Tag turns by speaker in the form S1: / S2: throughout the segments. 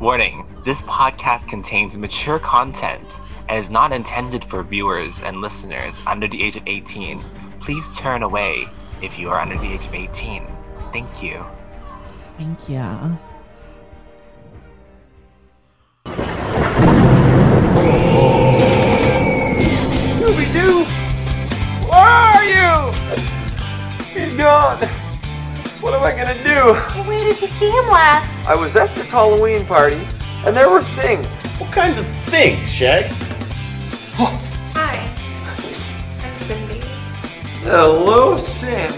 S1: Warning this podcast contains mature content and is not intended for viewers and listeners under the age of 18. Please turn away if you are under the age of 18. Thank you.
S2: Thank you.
S3: Did you see him last?
S4: I was at this Halloween party, and there were things.
S5: What kinds of things, Shag?
S3: Hi. I'm Cindy.
S4: Hello, Sin.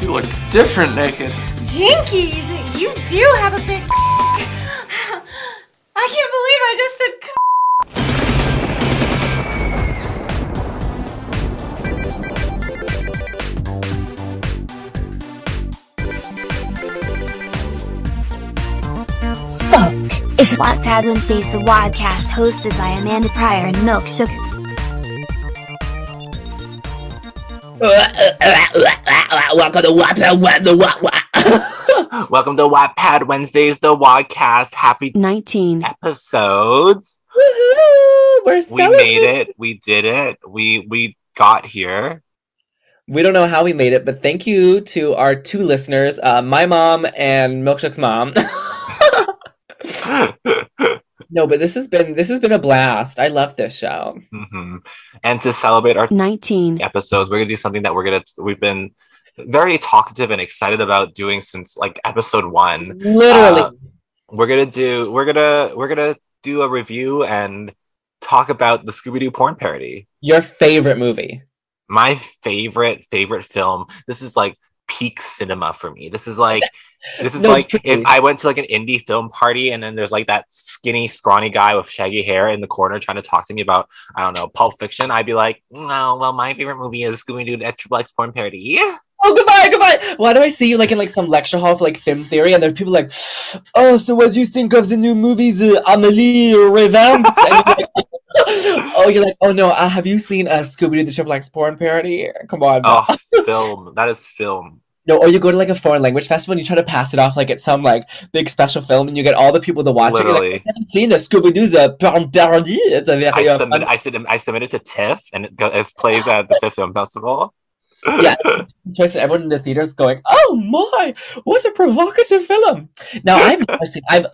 S4: You look different naked.
S3: Jinkies, you do have a big. I can't believe I just said.
S6: Is Wattpad Wednesdays, the podcast hosted by Amanda Pryor and Milkshake.
S5: Welcome to Wattpad
S1: Welcome to Wattpad Wednesdays, the Wadcast. Happy
S6: 19.
S1: episodes.
S5: Woohoo! We're
S1: We made it. We did it. We we got here.
S5: We don't know how we made it, but thank you to our two listeners, uh, my mom and Milkshake's mom. no, but this has been this has been a blast. I love this show.
S1: hmm And to celebrate our
S6: 19.
S1: episodes, we're gonna do something that we're gonna we've been very talkative and excited about doing since like episode one.
S5: Literally.
S1: Uh, we're gonna do we're gonna we're gonna do a review and talk about the Scooby-Doo porn parody.
S5: Your favorite movie.
S1: My favorite favorite film. This is like peak cinema for me. This is like this is
S5: No,
S1: like
S5: truly.
S1: if I went to like an indie film party and then there's like that skinny, scrawny guy with shaggy hair in the corner trying to talk to me about I don't know Pulp Fiction. I'd be like, no, well, my favorite movie is Scooby Doo the Triple X porn parody. Yeah.
S5: Oh, goodbye, goodbye. Why do I see you like in like some lecture hall for like film theory, and there's people like, oh, so what do you think of the new movies, uh, Amelie revamped? And like, oh, you're like, oh no, uh, have you seen a uh, Scooby Doo the Triple X porn parody? Come on.
S1: Oh, film. That is film.
S5: No, or you go to like a foreign language festival and you try to pass it off like it's some like big special film, and you get all the people to watch it. You're like, I haven't seen the Scooby Doo's a porn parody. It's a very
S1: I
S5: uh,
S1: submitted,
S5: fun
S1: I, submitted, I submitted to TIFF and it, go, it plays at the TIFF Film Festival.
S5: Yeah. choice, and everyone in the theater's going, "Oh my, what a provocative film!" Now I've never seen. I've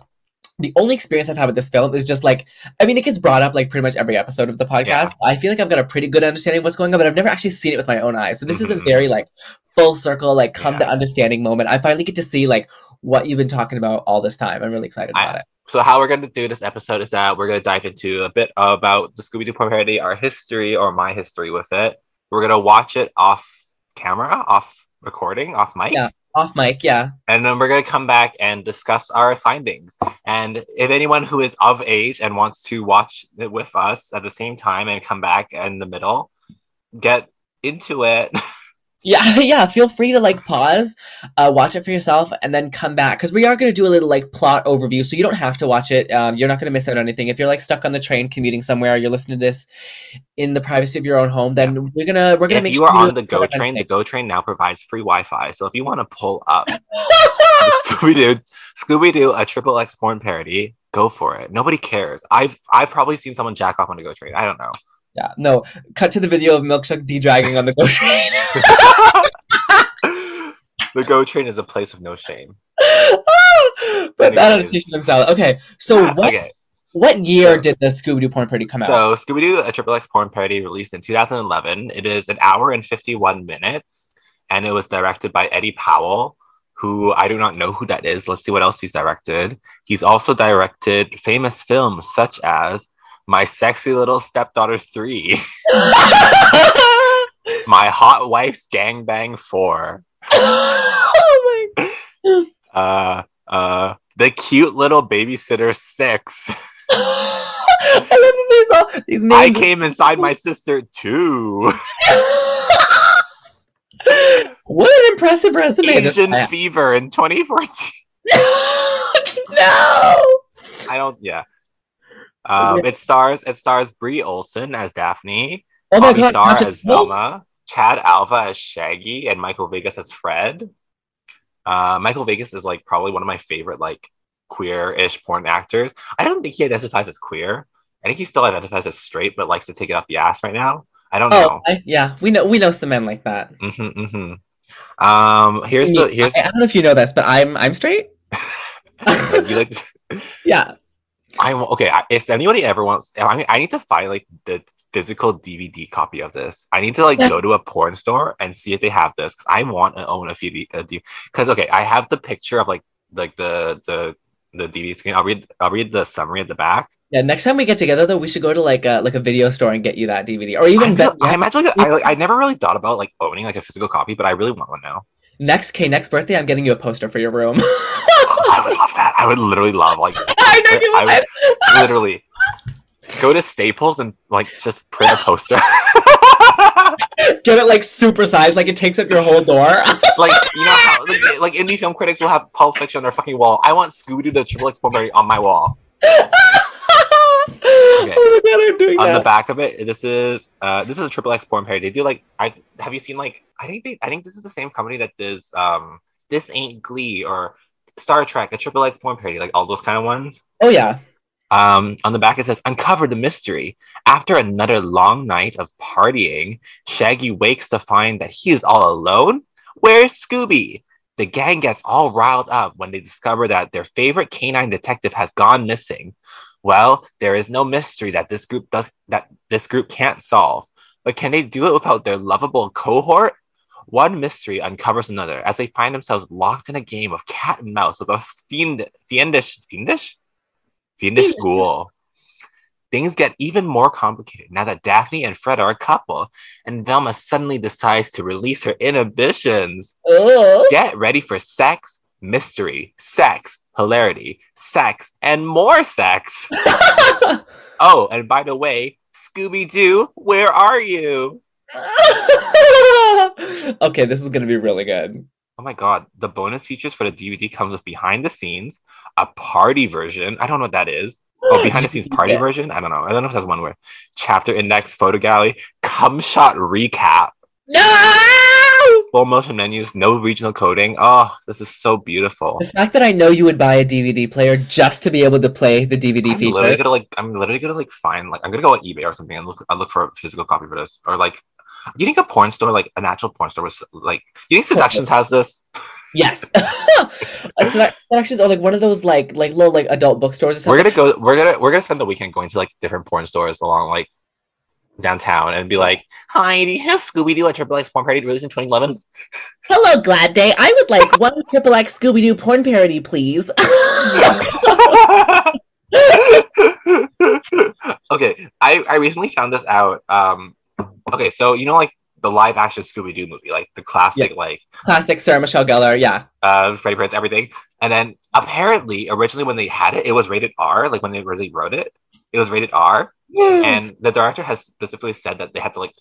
S5: the only experience I've had with this film is just like, I mean, it gets brought up like pretty much every episode of the podcast. I feel like I've got a pretty good understanding of what's going on, but I've never actually seen it with my own eyes. So this is a
S1: Mhm.
S5: very like full circle, like come to understanding moment. I finally get to see like what you've been talking about all this time. I'm really excited
S1: I-
S5: about it.
S1: So how we're going to do this episode is that we're going to dive into a bit about the Scooby Doo porn parody, our history or my history with it. We're going to watch it off camera, off recording, off mic,
S5: Yeah. Off mic, yeah.
S1: and then we're going to come back and discuss our findings. And if anyone who is of age and wants to watch it with us at the same time and come back in the middle, get into it.
S5: Yeah, yeah. Feel free to like pause, uh, watch it for yourself, and then come back because we are going to do a little like plot overview. So you don't have to watch it. Um, you're not going to miss out on anything. If you're like stuck on the train commuting somewhere, you're listening to this in the privacy of your own home. Then we're gonna we're gonna
S1: if
S5: make
S1: you
S5: sure
S1: are
S5: you
S1: on the Go train, the Go train now provides free Wi-Fi. So if you want to pull up Scooby Doo, Scooby Doo, a triple X porn parody, go for it. Nobody cares. I've I've probably seen someone jack off on a Go train. I don't know.
S5: Yeah, no. Cut to the video of Milkshake de dragging on the go train.
S1: the Go train is a place of no shame.
S5: but that on a
S1: Anyways.
S5: salad. Okay, so what
S1: okay,
S5: what year did the Scooby Doo porn parody come out?
S1: so Scooby Doo, a triple X porn parody, released in 2011. It is an hour and 51 minutes, and it was directed by Eddie Powell. Who I do not know who that is. Let's see what else he's directed. He's also directed famous films such as My Sexy Little Stepdaughter 3, My Hot Wife's Gangbang 4,
S5: oh my
S1: uh, uh, The Cute Little Babysitter 6,
S5: I love these all these
S1: I. Came Inside My Sister 2,
S5: what an impressive resume!
S1: Asian
S5: I-
S1: Fever in 2014.
S5: no.
S1: I don't, yeah. Um, it stars it stars Bree Olson as Daphne,
S5: Oh my
S1: Bobbi
S5: god!
S1: Starr as? Velma, Chad Alva as Shaggy, and Michael Vegas as Fred. Uh, Michael Vegas is like probably one of my favorite like queer-ish porn actors. I don't think he identifies as queer. I think he still identifies as straight, but likes to take it up the ass right now. I don't
S5: Oh,
S1: know.
S5: I, yeah, we know we know some men like that.
S1: hmm hmm Um, here's the here's
S5: I, I don't know if you know this, but I'm I'm straight.
S1: like
S5: Yeah.
S1: I okay. If anybody ever wants, I, I need to find like the physical DVD copy of this. I need to like
S5: Yeah.
S1: go to a porn store and see if they have this. 'cause I want to own a DVD. Because okay, I have the picture of like like the the the DVD screen. I'll read I'll read the summary at the back.
S5: Yeah, next time we get together though, we should go to like a like a video store and get you that DVD. Or
S1: I,
S5: even
S1: feel-
S5: better,
S1: I imagine actually I like I never really thought about like owning like a physical copy, but I really want one now.
S5: next K next birthday, I'm getting you a poster for your room.
S1: Oh, I would love that. I would literally love like
S5: I know you
S1: I
S5: would.
S1: literally go to Staples and like just print a poster.
S5: Get it like super sized, like it takes up your whole door.
S1: like you know how like, like indie film critics will have Pulp Fiction on their fucking wall. I want Scooby Doo the Triple X Porn on my wall.
S5: Oh my god, I'm doing
S1: On the back of it, this is uh this is a Triple X Porn parody. They do like I have you seen like I think they I think this is the same company that does um this ain't Glee or Star Trek, a Triple X Porn parody, like all those kind of ones.
S5: Oh yeah.
S1: Um, on the back it says, "Uncover the mystery." After another long night of partying, Shaggy wakes to find that he is all alone. Where's Scooby? The gang gets all riled up when they discover that their favorite canine detective has gone missing. Well, there is no mystery that this group does that this group can't solve. But can they do it without their lovable cohort? One mystery uncovers another as they find themselves locked in a game of cat and mouse with a fiend, fiendish, fiendish, fiendish ghoul. Things get even more complicated now that Daphne and Fred are a couple, and Velma suddenly decides to release her inhibitions.
S5: Ugh.
S1: Get ready for sex, mystery, sex, hilarity, sex, and more sex. oh, and by the way, Scooby Doo, where are you?
S5: okay, this is gonna be really good.
S1: Oh my god, the bonus features for the DVD comes with behind the scenes, a party version. I don't know what that is. Oh, behind the scenes party
S5: Yeah.
S1: version? I don't know. I don't know if that's one word. Chapter index, photo gallery, cum shot recap,
S5: No!
S1: full motion menus, no regional coding. Oh, this is so beautiful.
S5: The fact that I know you would buy a DVD player just to be able to play the DVD
S1: I'm literally
S5: feature.
S1: gonna like I'm literally gonna like find like I'm gonna go on eBay or something and look I look for a physical copy for this. Or like you think a porn store, like an actual porn store was like you think Seductions has this?
S5: Yes. So that, that actually is like one of those like like little like adult bookstores or
S1: We're gonna go we're gonna we're gonna spend the weekend going to like different porn stores along like downtown and be like, Hi, do you have Scooby Doo at Triple X porn party released in 2011?
S5: Hello, Glad Day. I would like one triple X Scooby Doo porn parody, please.
S1: okay, I, I recently found this out. Um, okay, so you know, like the live action Scooby Doo movie, like the classic, like
S5: Classic Sarah Michelle Gellar. Yeah.
S1: uh, Freddie Prinze, everything. And then apparently, originally when they had it, it was rated R. Like when they really wrote it, it was rated R. And the director has specifically said that they had to like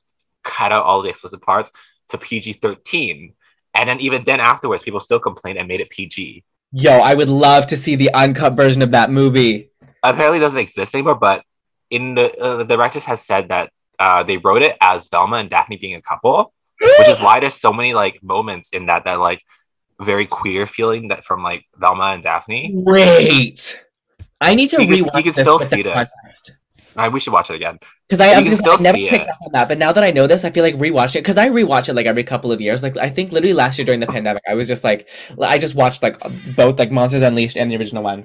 S1: cut out all the explicit parts to PG 13. And then even then afterwards, people still complained and made it PG.
S5: Yo, I would love to see the uncut version of that movie.
S1: apparently doesn't exist anymore, but in the uh, the directors has said that uh, they wrote it as Velma and Daphne being a couple, which is why there's so many like moments in that that like very queer feeling that from like Velma and Daphne.
S5: Wait. I need to
S1: You can-
S5: rewatch
S1: you can
S5: this
S1: still see this. I we should watch it again.
S5: Because I, I was
S1: can
S5: I
S1: still
S5: never picked
S1: it.
S5: up on that, but now that I know this, I feel like rewatching it because I rewatch it like every couple of years. Like I think literally last year during the pandemic, I was just like, I just watched like both like Monsters Unleashed and the original one,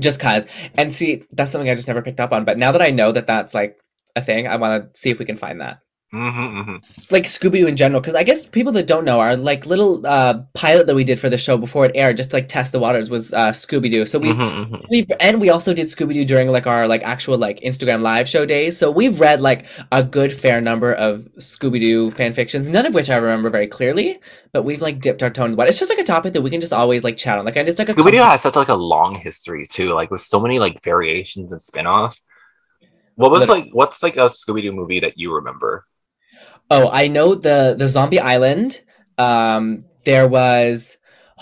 S5: just cause. And see, that's something I just never picked up on. But now that I know that that's like a thing, I want to see if we can find that.
S1: hmm hmm
S5: like Scooby Doo in general, because I guess people that don't know our like little uh pilot that we did for the show before it aired, just to like test the waters, was uh Scooby Doo. So we've
S1: hmm
S5: we've and we also did Scooby Doo during like our like actual like Instagram live show days. So we've read like a good fair number of Scooby Doo fan fictions, none of which I remember very clearly, but we've like dipped our toe in the water. It's just like a topic that we can just always like chat on. Like and it's like a
S1: Scooby Doo has such like a long history too, like with so many like variations and spin-offs. What was
S5: Literally.
S1: like what's like a Scooby Doo movie that you remember?
S5: Oh, I know the the Zombie Island. Um, there was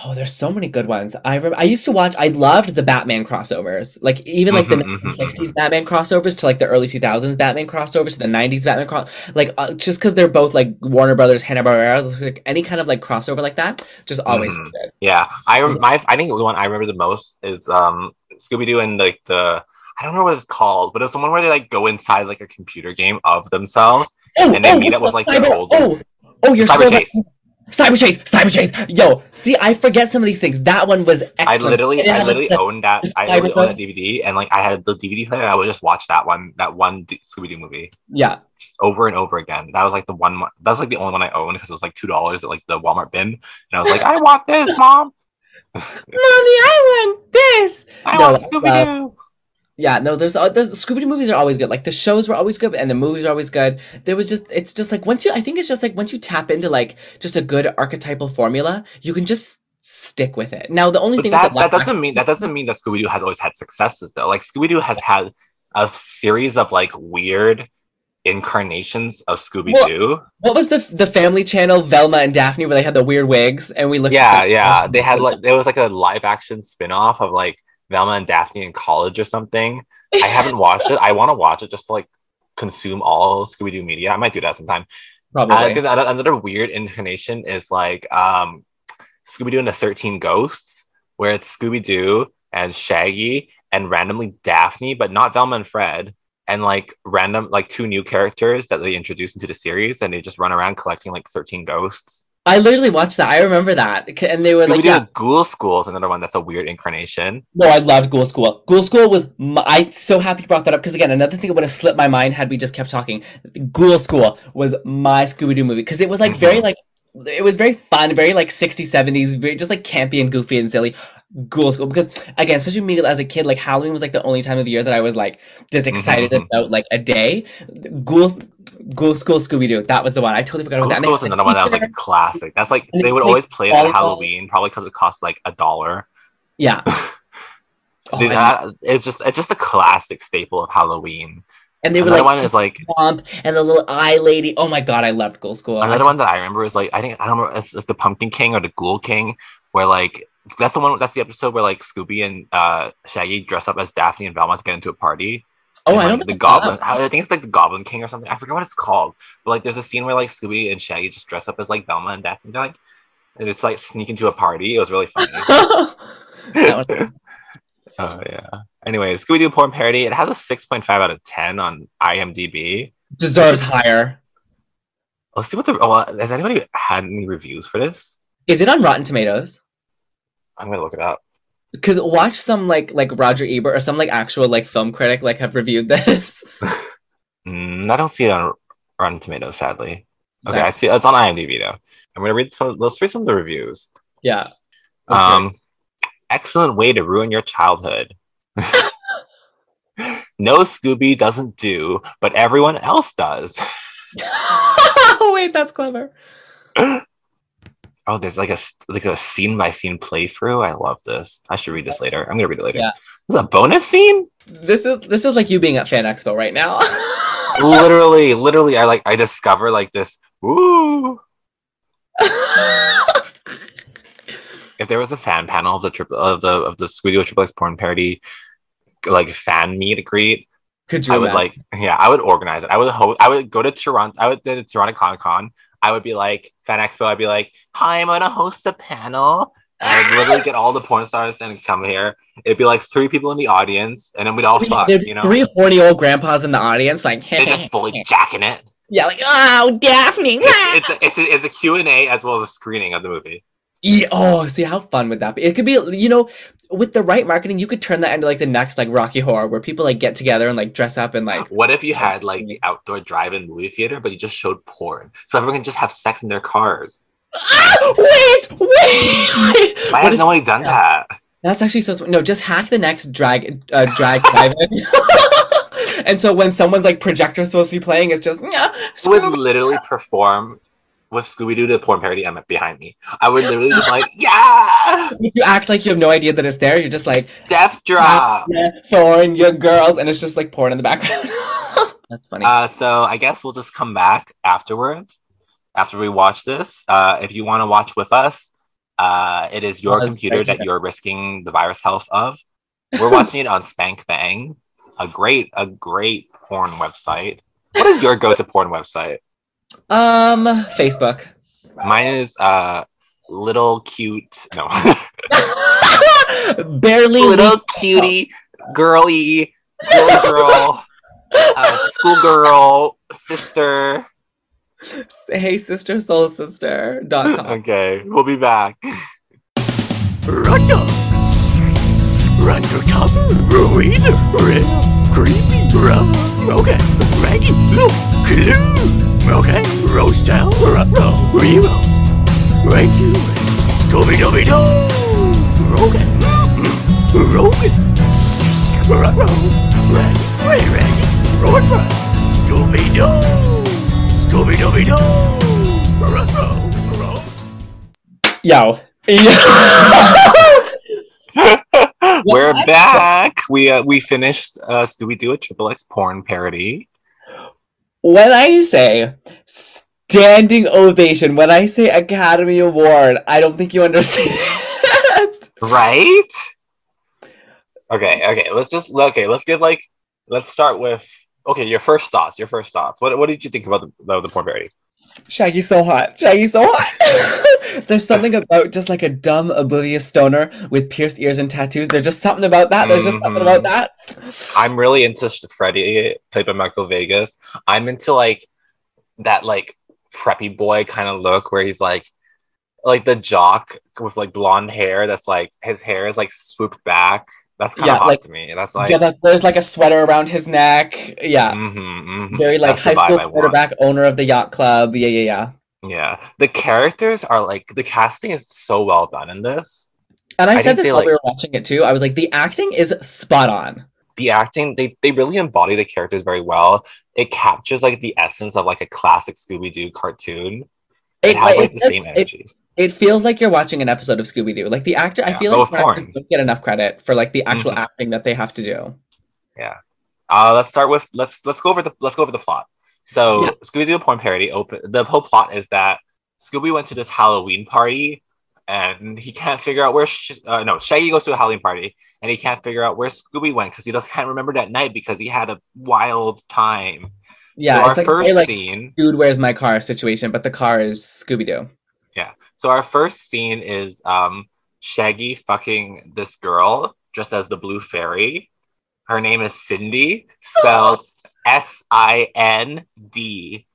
S5: Oh, there's so many good ones. I remember I used to watch. I loved the Batman crossovers, like even like
S1: Mhm,
S5: the
S1: mhm,
S5: 1960s Batman crossovers to like the early 2000s Batman crossovers to the 90s Batman cross. Like uh, just because they're both like Warner Brothers, Hanna Barbera, like any kind of like crossover like that, just always
S1: Mhm.
S5: good.
S1: Yeah, I rem- my I think the one I remember the most is um Scooby Doo and like the I don't know what it's called, but it's the one where they like go inside like a computer game of themselves.
S5: Oh,
S1: And they oh, meet up with, like, their
S5: cyber,
S1: older-
S5: Oh, oh, you're
S1: Cyber
S5: so
S1: Chase.
S5: Cyber Chase, Cyber Chase. Yo, see, I forget some of these things. That one was excellent.
S1: I literally, I literally owned that. I literally owned that DVD, and like I had the DVD player, and I would just watch that one, that one Scooby Doo movie
S5: Yeah,
S1: over and over again. That was like the one. That's like the only one I owned because it was like two dollars at like the Walmart bin, and I was like, I want this, mom.
S5: mommy, I want this.
S1: I
S5: No,
S1: want uh, Scooby Doo.
S5: Yeah, no, there's uh, the Scooby Doo movies are always good. Like the shows were always good, and the movies are always good. There was just, it's just like once you, I think it's just like once you tap into like just a good archetypal formula, you can just stick with it. Now, the only
S1: But
S5: thing
S1: that, that doesn't mean that doesn't mean that Scooby Doo has always had successes though. Like Scooby Doo has had a series of like weird incarnations of Scooby Doo.
S5: what was the the Family Channel Velma and Daphne where they had the weird wigs and we looked.
S1: Yeah, yeah. They had like there was like a live action spin off of like Velma and Daphne in college or something. I haven't watched it. I want to watch it just to like consume all Scooby Doo media. I might do that sometime.
S5: probably.
S1: That another weird incarnation is like um Scooby Doo and the Thirteen Ghosts, where it's Scooby Doo and Shaggy and randomly Daphne, but not Velma and Fred, and like random like two new characters that they introduced into the series, and they just run around collecting like thirteen ghosts.
S5: I literally watched that. I remember that, and they were
S1: Scooby
S5: like, yeah.
S1: Ghoul School is another one that's a weird incarnation.
S5: No, I loved Ghoul School. Ghoul School was. My, I'm so happy you brought that up because again, another thing that would have slipped my mind had we just kept talking. Ghoul School was my Scooby Doo movie because it was like very
S1: Mhm.
S5: like it was very fun, very like 60s, 70s, very just like campy and goofy and silly. Ghoul School because again, especially me as a kid, like Halloween was like the only time of the year that I was like just excited
S1: mhm.
S5: about like a day. Ghoul Ghoul School Scooby Doo. That was the one. I totally forgot
S1: Ghoul
S5: that.
S1: School is another one that was like a classic. That's like they would always play it at. Halloween, probably because it costs like a dollar.
S5: yeah. Oh,
S1: Dude, that- it's just it's just a classic staple of Halloween.
S5: and they were
S1: Another
S5: like
S1: one is like
S5: Swamp and the little eye lady. Oh my god, I loved Ghoul School.
S1: Another one that I remember is like I think I don't remember it's, it's the Pumpkin King or the Ghoul King, where like that's the one that's the episode where like Scooby and uh Shaggy dress up as Daphne and Velma to get into a party.
S5: Oh,
S1: And,
S5: I don't
S1: like, the
S5: think I
S1: Goblin.
S5: that.
S1: I think it's like the Goblin King or something. I forget what it's called. But like there's a scene where like Scooby and Shaggy just dress up as like Velma and Daphne. They're like and it's like sneak into a party. It was really funny.
S5: oh
S1: Oh yeah. Anyway, Scooby Doo porn parody. It has a six point five out of ten on IMDb.
S5: deserves higher.
S1: Let's see what the. Oh, has anybody had any reviews for this?
S5: Is it on Rotten Tomatoes?
S1: I'm gonna look it up.
S5: Because watch some like like Roger Ebert or some like actual like film critic like have reviewed this.
S1: Mm, I don't see it on Rotten Tomatoes, sadly. Okay, I see it's on IMDb though. I'm gonna read some. Let's read some of the reviews.
S5: yeah. Okay.
S1: Um, excellent way to ruin your childhood. no, Scooby doesn't do, but everyone else does.
S5: Wait, that's clever.
S1: Oh, there's like a like a scene by scene playthrough. I love this. I should read this later. I'm gonna read it later.
S5: Yeah.
S1: There's a bonus scene.
S5: This is this is like you being at Fan Expo right now.
S1: literally, literally, I like I discover like this. Ooh. If there was a fan panel of the trip of the of the Doo Triple X porn parody, like fan meet and greet,
S5: Could you
S1: I would like yeah, I would organize it. I would host. I would go to Toronto. I would go to Toronto Comic Con. I would be like Fan Expo. I'd be like, "Hi, I'm gonna host a panel." And I'd literally get all the porn stars and come here. It'd be like three people in the audience, and then we'd all fuck. You know,
S5: Three horny old grandpas in the audience, like
S1: they're just fully jacking it.
S5: yeah, like oh Daphne.
S1: It's it's a, it's a, it's a Q and A as well as a screening of the movie.
S5: Yeah, oh, see how fun would that be? It could be, you know, with the right marketing, you could turn that into like the next like Rocky Horror, where people like get together and like dress up and like.
S1: What if you had like the outdoor drive-in movie theater, but you just showed porn, so everyone can just have sex in their cars?
S5: Ah, wait, wait, wait.
S1: Why has
S5: if-
S1: no one done that?
S5: That's actually so. sm- No, just hack the next drag uh, drag drive-in. and so when someone's like projector supposed to be playing, it's just yeah.
S1: Would literally perform with Scooby Doo the porn parody Emma behind me. I would literally just like, yeah,
S5: You act like you have no idea that it's there. You're just like
S1: death drop.
S5: porn, Thorn, your girls, and it's just like porn in the background. That's funny.
S1: Uh, so I guess we'll just come back afterwards after we watch this. Uh, if you want to watch with us, Uh, it is your computer that you're risking the virus health of. We're watching it on Spank Bang, a great, a great porn website. What is your go-to porn website?
S5: Um, Facebook.
S1: Mine is uh, little cute. No,
S5: Barely.
S1: little cutie, girly, girly girl, uh, schoolgirl, sister.
S5: Hey sister, soul sister. Dot com.
S1: Okay, we'll be back.
S7: Run Undercover, reader, real, creepy, rum, okay, Reggie, look, clue, okay, Rose Town, Rutro, Remo, Reggie, Scooby Dooby Doo, Rogan, Rogan, Rutro, Reggie, Ray Reggie, Rogan, Scooby Doo, Scooby Dooby Doo, Rutro, Rogan.
S5: Yo. Yeah.
S1: We're back. We uh, we finished uh, Scooby Doo a Triple X porn parody.
S5: When I say standing ovation, when I say Academy Award, I don't think you understand.
S1: Right? Okay, okay. Let's just okay. Let's get like let's start with okay. Your first thoughts. Your first thoughts. What what did you think about the the, the porn parody?
S5: Shaggy's so hot. Shaggy's so hot. There's something about just like a dumb, oblivious stoner with pierced ears and tattoos. There's just something about that. There's just something about mm-hmm. that.
S1: I'm really into Freddy, played by Michael Vegas. I'm into like that like preppy boy kind of look where he's like like the jock with like blonde hair that's like his hair is like swooped back. That's kind of
S5: Yeah,
S1: hot
S5: like-
S1: to me. That's like
S5: yeah, like, there's like a sweater around his neck. Yeah.
S1: mhm, mhm.
S5: Very like
S1: That's
S5: high school quarterback, owner of the yacht club. Yeah, yeah, yeah.
S1: Yeah, the characters are like the casting is so well done in this.
S5: And I,
S1: I
S5: said this
S1: they,
S5: while we were watching it too. I was like, the acting is spot on.
S1: The acting, they they really embody the characters very well. It captures like the essence of like a classic Scooby Doo cartoon. It, has like the
S5: does-
S1: same energy.
S5: It, feels like you're watching an episode of Scooby Doo. Like the actor, I feel like actors don't get enough credit for like the actual
S1: Mhm.
S5: acting that they have to do. Yeah.
S1: Uh, let's start with let's let's go over the let's go over the plot. So
S5: Yeah.
S1: Scooby Doo porn parody. Open the whole plot is that Scooby went to this Halloween party and he can't figure out where. Sh- uh, no, Shaggy goes to a Halloween party and he can't figure out where Scooby went because he doesn't can't remember that night because he had a wild time.
S5: Yeah,
S1: so our
S5: it's like,
S1: first
S5: very, like
S1: scene.
S5: dude, where's my car situation, but the car is Scooby Doo.
S1: So our first scene is um Shaggy fucking this girl just as the Blue Fairy. Her name is Cindy, spelled S I N D.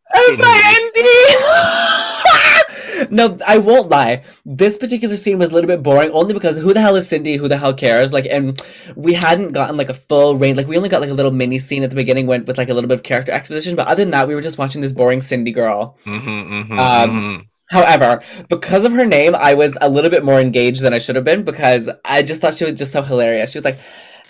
S5: no, I won't lie. This particular scene was a little bit boring, only because who the hell is Cindy? Who the hell cares? Like, and we hadn't gotten like a full range. Like, we only got like a little mini scene at the beginning, went with like a little bit of character exposition. But other than that, we were just watching this boring Cindy girl.
S1: Mm-hmm,
S5: Um, However, because of her name, I was a little bit more engaged than I should have been because I just thought she was just so hilarious. She was like,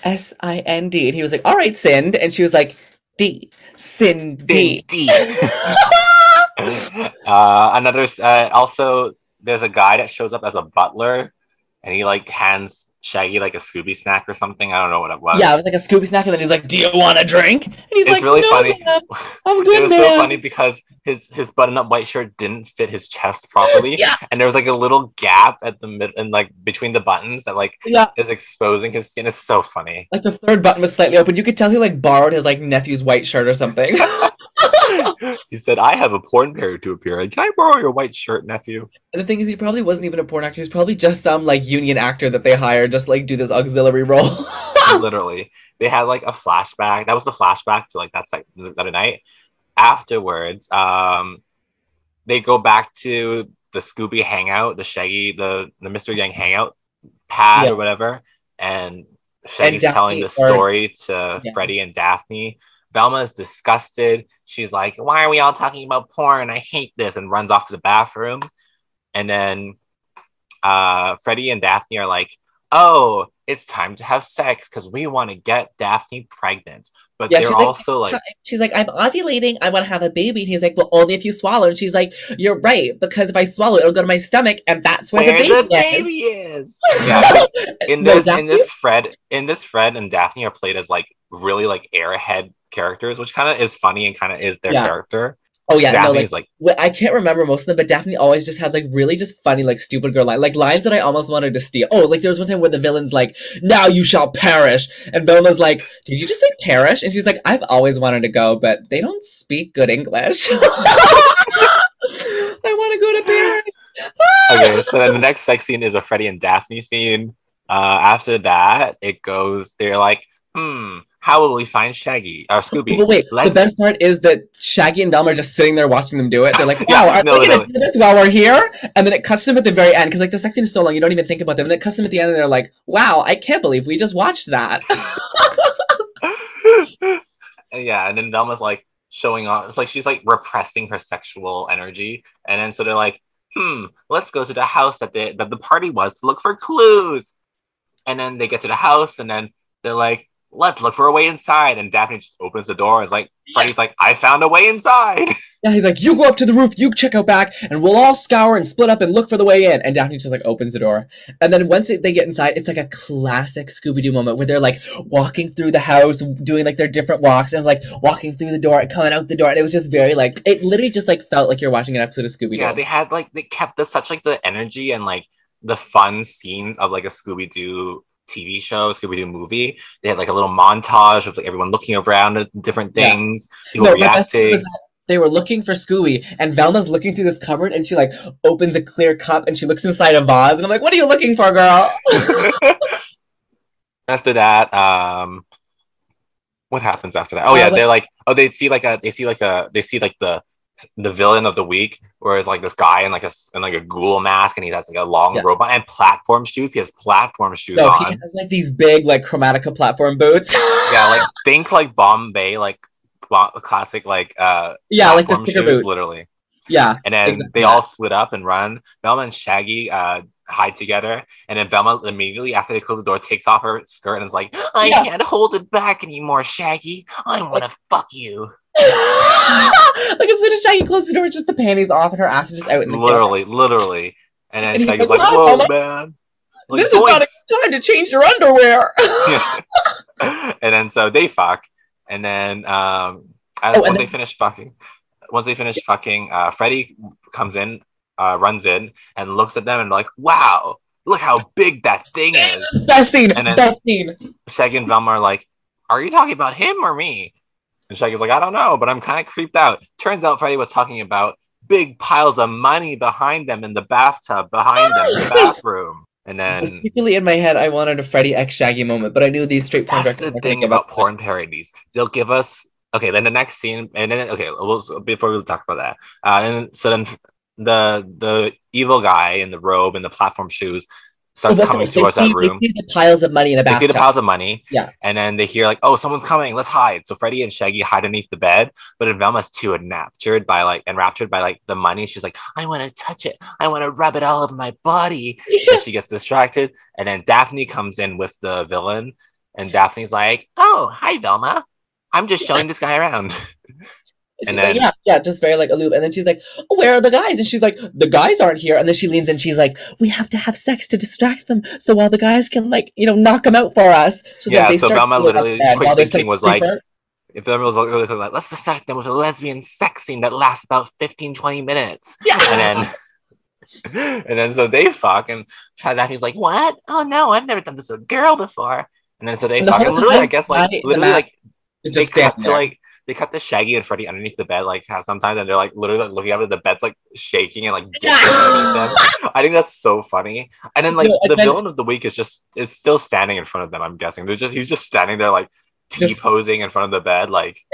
S5: S I N D. And he was like, All right, Sind. And she was like, D. Cindy.
S1: Cindy. uh, another uh, also there's a guy that shows up as a butler and he like hands Shaggy like a Scooby snack or something. I don't know what it was.
S5: yeah, it was like a Scooby snack. And then he's like, Do you want a drink? And he's
S1: It's
S5: like,
S1: really
S5: "No,
S1: funny.
S5: man, I'm
S1: it was
S5: man.
S1: so funny because his his button up white shirt didn't fit his chest properly.
S5: Yeah.
S1: And there was like a little gap at the mid and like between the buttons that like
S5: Yeah.
S1: is exposing his skin. It's so funny.
S5: Like the third button was slightly open. You could tell he like borrowed his like nephew's white shirt or something.
S1: he said, I have a porn parody to appear in. Can I borrow your white shirt, nephew?
S5: and the thing is, he probably wasn't even a porn actor. He's probably just some like union actor that they hired just like do this auxiliary role.
S1: literally they had like a flashback that was the flashback to like that the other night afterwards um they go back to the scooby hangout the shaggy the the mr yang hangout pad
S5: Yeah.
S1: or whatever and shaggy's
S5: Daphne-
S1: telling the
S5: or-
S1: story to
S5: Yeah.
S1: freddie and daphne velma is disgusted she's like why are we all talking about porn i hate this and runs off to the bathroom and then uh freddie and daphne are like oh, it's time to have sex because we want to get Daphne pregnant. But
S5: Yeah,
S1: they're
S5: she's like-
S1: also like,
S5: She's like, I'm ovulating. I want to have a baby. And he's like, well, only if you swallow. And she's like, you're right, because if I swallow, it'll go to my stomach, and that's where,
S1: where
S5: the
S1: the
S5: baby,
S1: baby is. Yeah, in
S5: No,
S1: this, in this, Fred, in this, Fred and Daphne are played as like really like airhead characters, which kind of is funny and kind of is their
S5: Yeah.
S1: character.
S5: Oh yeah, no,
S1: Daphne's
S5: like
S1: like,
S5: Well, I can't remember most of them, but Daphne always just had like really just funny, like stupid girl line, like lines that I almost wanted to steal. Oh, like there was one time where the villain's like, "Now you shall perish," and Velma's like, "Did you just say perish?" And she's like, "I've always wanted to go, but they don't speak good English. I want to go to Paris."
S1: okay, so then the next sex scene is a Freddie and Daphne scene. Uh, after that, it goes. They're like, hmm, how will we find Shaggy or Scooby?
S5: But wait, the
S1: Let's-
S5: best part is that Shaggy and Velma are just sitting there watching them do it. They're like,
S1: Yeah,
S5: "Wow, are
S1: no,
S5: we gonna
S1: no.
S5: do this while we're here?" And then it cuts them at the very end because like the sex scene is so long, you don't even think about them. And it cuts them at the end, and they're like, "Wow, I can't believe we just watched that."
S1: Yeah, and then Velma's like showing off. It's like she's like repressing her sexual energy, and then so they're like, "Hmm, let's go to the house that the that the party was to look for clues." And then they get to the house, and then they're like, "Let's look for a way inside." And Daphne just opens the door. and is like, Freddy's like, "I found a way inside."
S5: Yeah, he's like, you go up to the roof, you check out back, and we'll all scour and split up and look for the way in. And Daphne just like opens the door. And then once it, they get inside, it's like a classic Scooby Doo moment where they're like walking through the house, doing like their different walks, and like walking through the door and coming out the door. And it was just very like, it literally just like felt like you're watching an episode of Scooby Doo.
S1: yeah, they had like they kept the such like the energy and like the fun scenes of like a Scooby Doo TV show, Scooby a movie. They had like a little montage of like everyone looking around at different
S5: Yeah.
S1: things, people
S5: No, my best part
S1: reacting.
S5: they were looking for Scooby, and Velma's looking through this cupboard, and she like opens a clear cup, and she looks inside a vase, and I'm like, "What are you looking for, girl?"
S1: after that, um, what happens after that? Oh
S5: Uh,
S1: yeah, they're like, oh, they see like a, they see like a, they see like the, the villain of the week, where it's like this guy in like a in like a ghoul mask, and he has like a long
S5: Yeah.
S1: robot and platform shoes. He has platform shoes
S5: No,
S1: on.
S5: he has like these big like Chromatica platform boots.
S1: yeah, like think like Bombay, like bo- classic like uh
S5: yeah, like the thicker
S1: shoes,
S5: boots.
S1: literally.
S5: Yeah,
S1: And then
S5: Exactly.
S1: they all split up and run. Velma and Shaggy uh hide together, and then Velma immediately after they close the door takes off her skirt and is like, "I
S5: Yeah.
S1: can't hold it back anymore, Shaggy. I want to fuck you."
S5: like as soon as Shaggy closes the door, it's just the panties off and her ass is just out in the
S1: Literally, literally. And then
S5: And
S1: Shaggy's
S5: like,
S1: "Whoa, man!" Like,
S5: this is not a time to change your underwear.
S1: and then so they fuck, and then um, as,
S5: Oh,
S1: once
S5: then-
S1: they finish fucking, once they finish fucking, uh, Freddy comes in, uh, runs in, and looks at them and like, "Wow, look how big that thing is."
S5: best scene,
S1: And then-
S5: best scene.
S1: Shaggy and Velma are like, "Are you talking about him or me?" And Shaggy's like, "I don't know, but I'm kind of creeped out." Turns out Freddy was talking about big piles of money behind them in the bathtub behind them in the bathroom, and then.
S5: Particularly in my head, I wanted a Freddy X Shaggy moment, but I knew these straight porn
S1: That's
S5: directors
S1: the thing about porn parodies. They'll give us okay. Then the next scene, and then okay, we'll, before we talk about that, uh, and so then the the evil guy in the robe and the platform shoes starts
S5: Well,
S1: coming towards
S5: see-
S1: that room.
S5: They see the piles of money in a
S1: They see the piles of money,
S5: Yeah.
S1: and then they hear like, "Oh, someone's coming! Let's hide!" So Freddy and Shaggy hide underneath the bed, but Velma's too enraptured by like enraptured by like the money. She's like, "I want to touch it! I want to rub it all over my body!" so she gets distracted, and then Daphne comes in with the villain, and Daphne's like, "Oh, hi, Velma. I'm just showing this guy around." And
S5: like, oh,
S1: then-
S5: yeah, yeah, just very like aloof. And then she's like, oh, "Where are the guys?" And she's like, "The guys aren't here." And then she leans in. She's like, "We have to have sex to distract them, so while the guys can like you know knock them out for us." So
S1: Yeah,
S5: they
S1: so
S5: start
S1: Velma literally- quick thinking was like, if Velma was like, like, "Let's distract them with a lesbian sex scene that lasts about 15, 20 minutes,"
S5: yeah,
S1: and then, and then so they fuck, and Daphne's like, "What? Oh no, I've never done this with a girl before." And then so they
S5: And the
S1: fuck, and literally, I guess like literally like
S5: it's
S1: they
S5: just
S1: to like they cut the Shaggy and Freddy underneath the bed like sometimes and they're like literally like, looking up at the bed's like shaking and like them. I think that's so funny. And then like
S5: No,
S1: the
S5: then-
S1: villain of the week is just is still standing in front of them. I'm guessing they're just he's just standing there like T posing in front of the bed like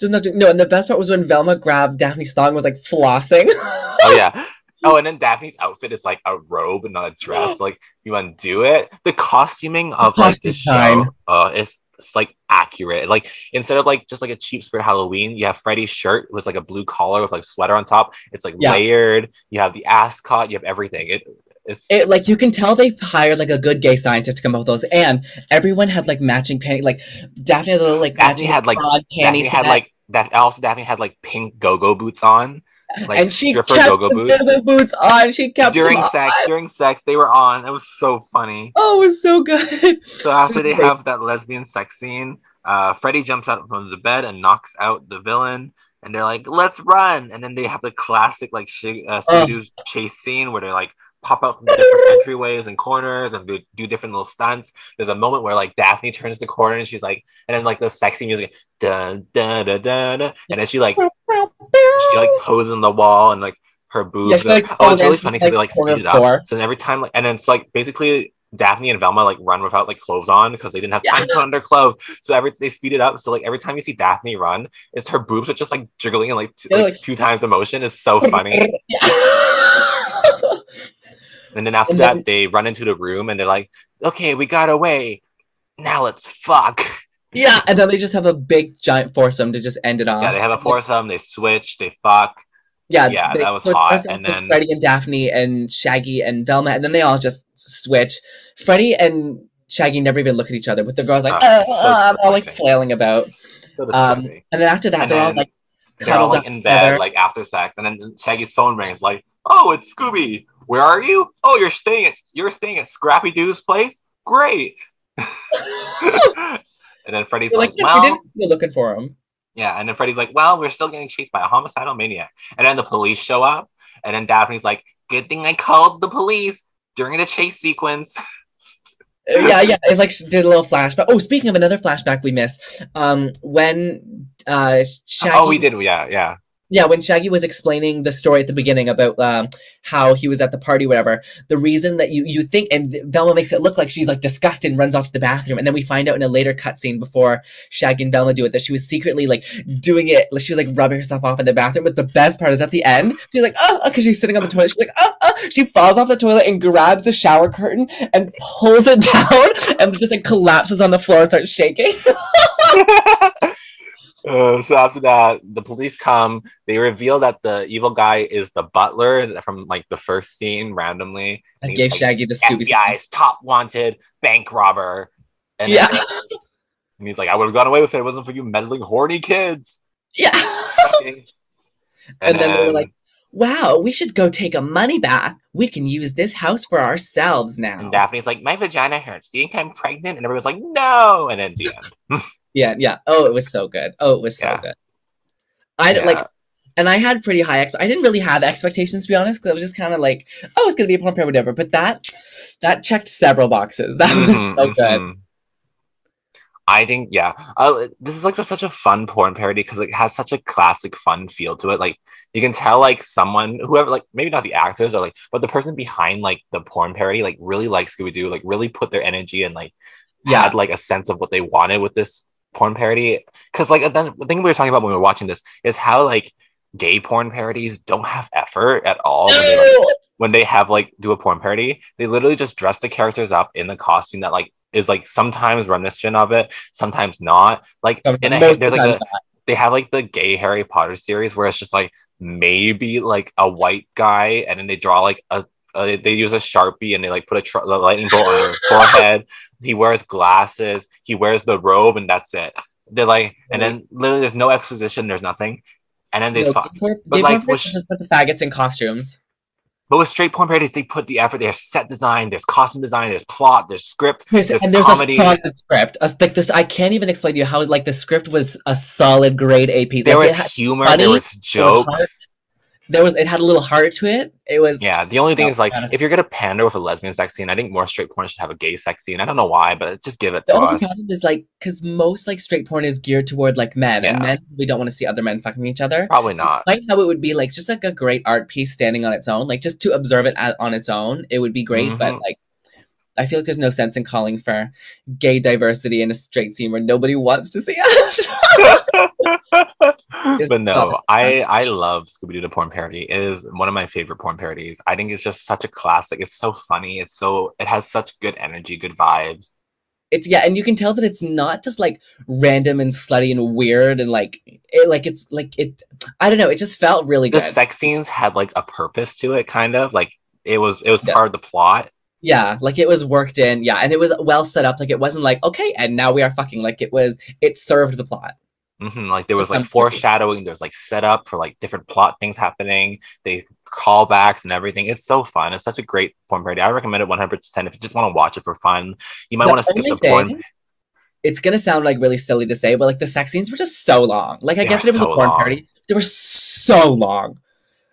S5: Just not doing, no, and the best part was when Velma grabbed Daphne's thong and was like flossing.
S1: oh yeah. Oh, and then Daphne's outfit is like a robe and not a dress. Like you undo it. The costuming of like this show uh, is it's like accurate. Like instead of like just like a cheap spirit Halloween, you have Freddy's shirt with like a blue collar with like sweater on top. It's like
S5: Yeah.
S1: layered. You have the ascot. You have everything. It it's
S5: it like you can tell they hired like a good gay scientist to come up with those, and everyone had like matching panties. Like Daphne had the like
S1: Daphne had, like, Daphne had like that. Also, Daphne had like pink go-go boots on, like
S5: and she
S1: stripper
S5: kept
S1: go-go boots.
S5: boots on. She kept
S1: During sex,
S5: on.
S1: during sex, they were on. It was so funny.
S5: Oh, it was so good.
S1: So after they
S5: great.
S1: have that lesbian sex scene, uh, Freddy jumps out from the bed and knocks out the villain. and they're like, "Let's run!" And then they have the classic like Sh- uh, Scooby-Doo's chase scene where they're like pop up from different entryways and corners and do, do different little stunts. There's a moment where like Daphne turns the corner and she's like, and then like the sexy music, dun dun dun dun, dun and then she like she like poses on the wall and like her boobs.
S5: Yeah, like,
S1: oh, it's really funny because they like
S5: like,
S1: speed it up.
S5: floor.
S1: So then every time like, and then it's like basically Daphne and Velma like run without like clothes on because they didn't have time to put on their clothes. So every they speed it up. So like every time you see Daphne run, it's her boobs are just like jiggling and like, t- like,
S5: like-
S1: two times the motion. Is so funny. And then after
S5: And
S1: that, they run into the room and they're like, "Okay, we got away. Now let's fuck."
S5: yeah, and then they just have a big giant foursome to just end it off.
S1: Yeah, they have a foursome. They switch. They fuck.
S5: Yeah,
S1: Yeah,
S5: they-
S1: that was
S5: so
S1: hot, and then-
S5: Freddie and Daphne and Shaggy and Velma, and then they all just switch. Freddie and Shaggy never even look at each other, but the girls like, oh,
S1: so
S5: oh, all like flailing about.
S1: So
S5: Um, and then after that,
S1: And
S5: they're all like
S1: they're all like in bed,
S5: together.
S1: like after sex, and then Shaggy's phone rings. Like, "Oh, it's Scooby. Where are you? Oh, you're staying at you're staying at Scrappy Doo's place. Great." and then Freddy's like,
S5: like, yes,
S1: "Well,
S5: we didn't go looking for him.
S1: Yeah, and then Freddy's like, "Well, we're still getting chased by a homicidal maniac." And then the police show up, and then Daphne's like, "Good thing I called the police during the chase sequence."
S5: Uh, yeah, yeah. It's like she did a little flashback. Oh, speaking of another flashback we missed, um, when uh, Shaggy,
S1: oh, we did, yeah, yeah.
S5: Yeah, when Shaggy was explaining the story at the beginning about um, how he was at the party, whatever. The reason that you you think and Velma makes it look like she's like disgusted and runs off to the bathroom, and then we find out in a later cutscene before Shaggy and Velma do it that she was secretly like doing it, like she was like rubbing herself off in the bathroom. But the best part is at the end, she's like, oh, because she's sitting on the toilet. She's like, oh, oh. She falls off the toilet and grabs the shower curtain and pulls it down, and just like collapses on the floor and starts shaking.
S1: Uh, so after that, the police come. They reveal that the evil guy is the butler from like the first scene randomly.
S5: I
S1: And
S5: gave
S1: like,
S5: Shaggy the Scooby.
S1: FBI's top wanted bank robber. And,
S5: Yeah.
S1: and he's like, I would have gone away with it. It wasn't for you meddling horny kids.
S5: Yeah.
S1: and,
S5: And then they were like, wow, we should go take a money bath. We can use this house for ourselves now.
S1: and Daphne's like, my vagina hurts. Do you think I'm pregnant? And everyone's like, no. And then the end.
S5: yeah, yeah. Oh, it was so good. Oh, it was so
S1: Yeah.
S5: good. I
S1: Yeah.
S5: like, and I had pretty high. Ex- I didn't really have expectations to be honest, because I was just kind of like, oh, it's gonna be a porn whatever. But that, that checked several boxes. That was
S1: Mhm,
S5: so good.
S1: mhm. I think yeah. Uh, this is like such a fun porn parody because it has such a classic fun feel to it. Like you can tell like someone whoever like maybe not the actors or like but the person behind like the porn parody like really likes Scooby Doo like really put their energy and like
S5: Yeah.
S1: had like a sense of what they wanted with this porn parody. Because like then the thing we were talking about when we were watching this is how like gay porn parodies don't have effort at all when they like when they have like do a porn parody, they literally just dress the characters up in the costume that like is like sometimes reminiscent of it, sometimes not. Like in a, there's like a, they have like the gay Harry Potter series where it's just like maybe like a white guy and then they draw like a uh, they use a sharpie and they like put a, tr- a lightning bolt on his forehead. He wears glasses. He wears the robe, and that's it. They're like, and then literally there's no exposition. There's nothing, and then they
S5: No,
S1: fuck.
S5: porn-
S1: But, like,
S5: just put the faggots in costumes.
S1: But with straight porn parodies, they put the effort. There's set design, there's costume design, there's plot, there's script,
S5: There's,
S1: there's
S5: and there's
S1: comedy.
S5: a solid script. A, like this, I can't even explain to you how like the script was a solid grade AP.
S1: there
S5: like,
S1: was
S5: it had-
S1: humor,
S5: funny,
S1: there was jokes.
S5: There was it had a little heart to it. It was
S1: Yeah, the only thing is like if you're gonna pander with a lesbian sex scene, I think more straight porn should have a gay sex scene. I don't know why, but just give it
S5: The
S1: to
S5: only
S1: us.
S5: problem is like because most like straight porn is geared toward like men, and men we don't want to see other men fucking each other.
S1: Probably not.
S5: Like how it would be like just like a great art piece standing on its own, like just to observe it at, on its own, it would be great. But
S1: Mhm.
S5: like, I feel like there's no sense in calling for gay diversity in a straight scene where nobody wants to see us.
S1: but no, I I love Scooby Doo the porn parody. It is one of my favorite porn parodies. I think it's just such a classic. It's so funny. It's so it has such good energy, good vibes.
S5: it's yeah, and you can tell that it's not just like random and slutty and weird and like it like it's like it. I don't know. It just felt really
S1: The
S5: good.
S1: sex scenes had like a purpose to it, kind of like it was it was
S5: Yeah.
S1: part of the plot.
S5: Yeah, like it was worked in. Yeah, and it was well set up. Like it wasn't like okay, and now we are fucking. Like it was. It served the plot.
S1: hmm Like there was like foreshadowing. There's like setup for like different plot things happening. They callbacks and everything. It's so fun. It's such a great porn parody. I recommend it 100. percent If you just want to watch it for fun, you might want to skip the porn.
S5: thing- It's gonna sound like really silly to say, but like the sex scenes were just so long. Like I
S1: They
S5: that it was
S1: so
S5: a porn
S1: long.
S5: party, they were so long.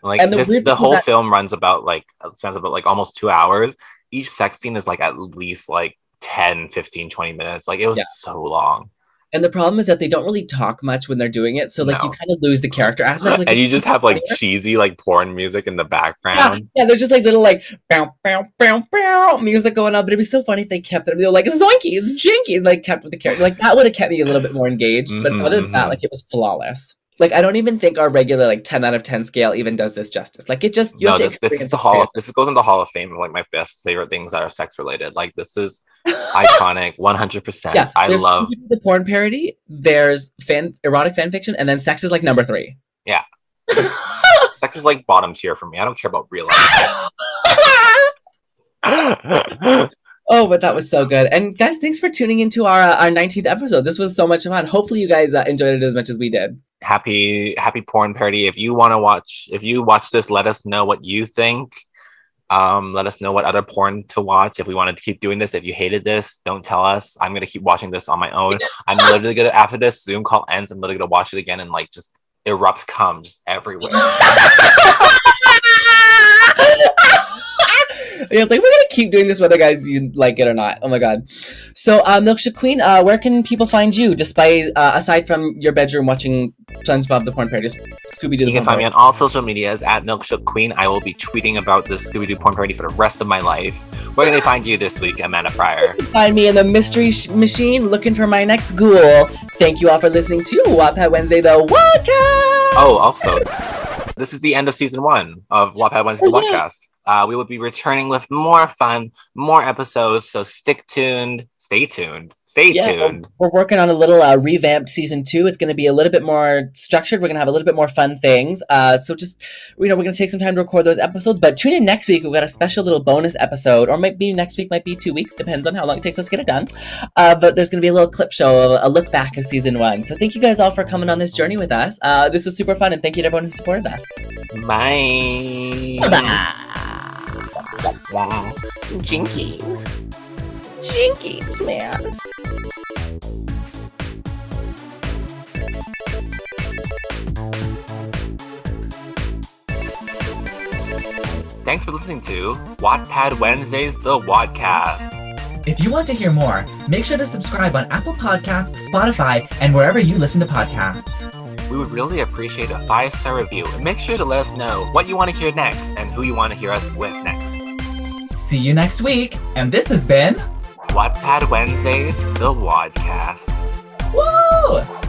S1: Like
S5: And the
S1: this, the whole
S5: that-
S1: film runs about like spans about like almost two hours. Each sex scene is like at least like 10, 15, 20 minutes. Like it was
S5: Yeah.
S1: so long.
S5: And the problem is that they don't really talk much when they're doing it, so like you kind of lose the character aspect. Like,
S1: and you just have like cheesy like porn music in the
S5: yeah,
S1: background.
S5: yeah, there's just like little like bow bow bow bow music going on, but it'd be so funny if they kept it. They were like zoinkies, jinkies, like kept with the character. Like that would have kept me a little bit more engaged. But
S1: Mhm,
S5: other than that,
S1: mhm.
S5: like it was flawless. Like I don't even think our regular like 10 out of 10 scale even does this justice. Like it just you
S1: no,
S5: have to
S1: this, this is the hall. Of, this goes in the Hall of Fame of like my best favorite things that are sex related. Like this is iconic, one hundred percent. I
S5: there's
S1: love.
S5: the porn parody. There's fan erotic fan fiction, and then sex is like number three.
S1: Yeah. Sex is like bottom tier for me. I don't care about real life.
S5: oh, but that was so good. And guys, thanks for tuning into our uh, our 19th episode. This was so much fun. Hopefully, you guys uh, enjoyed it as much as we did.
S1: Happy happy porn parody. If you want to watch, if you watch this, let us know what you think. Um, let us know what other porn to watch. If we wanted to keep doing this, if you hated this, don't tell us. I'm gonna keep watching this on my own. I'm literally gonna after this Zoom call ends, I'm literally gonna watch it again and like just erupt cum just everywhere.
S5: yeah, it's like we're gonna keep doing this whether guys you like it or not. Oh my god. So, uh, Milkshake Queen, uh, where can people find you? Despite uh, aside from your bedroom watching SpongeBob the porn parody, Scooby Doo.
S1: You can find me on all social medias at Milkshake Queen. I will be tweeting about the Scooby Doo porn parody for the rest of my life. Where can they find you this week, Amanda Pryor?
S5: Find me in the mystery sh- machine looking for my next ghoul. Thank you all for listening to Wattpad Wednesday, the podcast.
S1: Oh, also, this is the end of season one of Wattpad Wednesday
S5: Oh, yeah.
S1: podcast. Uh, we will be returning with more fun, more episodes. So stick tuned. Stay tuned. Stay
S5: Yeah,
S1: tuned.
S5: We're working on a little uh, revamped season two. It's going to be a little bit more structured. We're going to have a little bit more fun things. Uh, so just you know, we're going to take some time to record those episodes. But tune in next week. We've got a special little bonus episode, or maybe next week might be two weeks. Depends on how long it takes us to get it done. Uh, but there's going to be a little clip show, a look back of season one. So thank you guys all for coming on this journey with us. Uh, this was super fun, and thank you to everyone who supported us.
S1: Bye.
S5: Bye.
S1: Wow. Jinkies.
S5: Jinkies, man.
S1: Thanks for listening to Wattpad Wednesdays, the Wadcast.
S8: If you want to hear more, make sure to subscribe on Apple Podcasts, Spotify, and wherever you listen to podcasts.
S1: We would really appreciate a five star review and make sure to let us know what you want to hear next and who you want to hear us with next.
S8: See you next week, and this has been
S1: Wattpad Wednesdays, the Wadcast.
S8: Woo!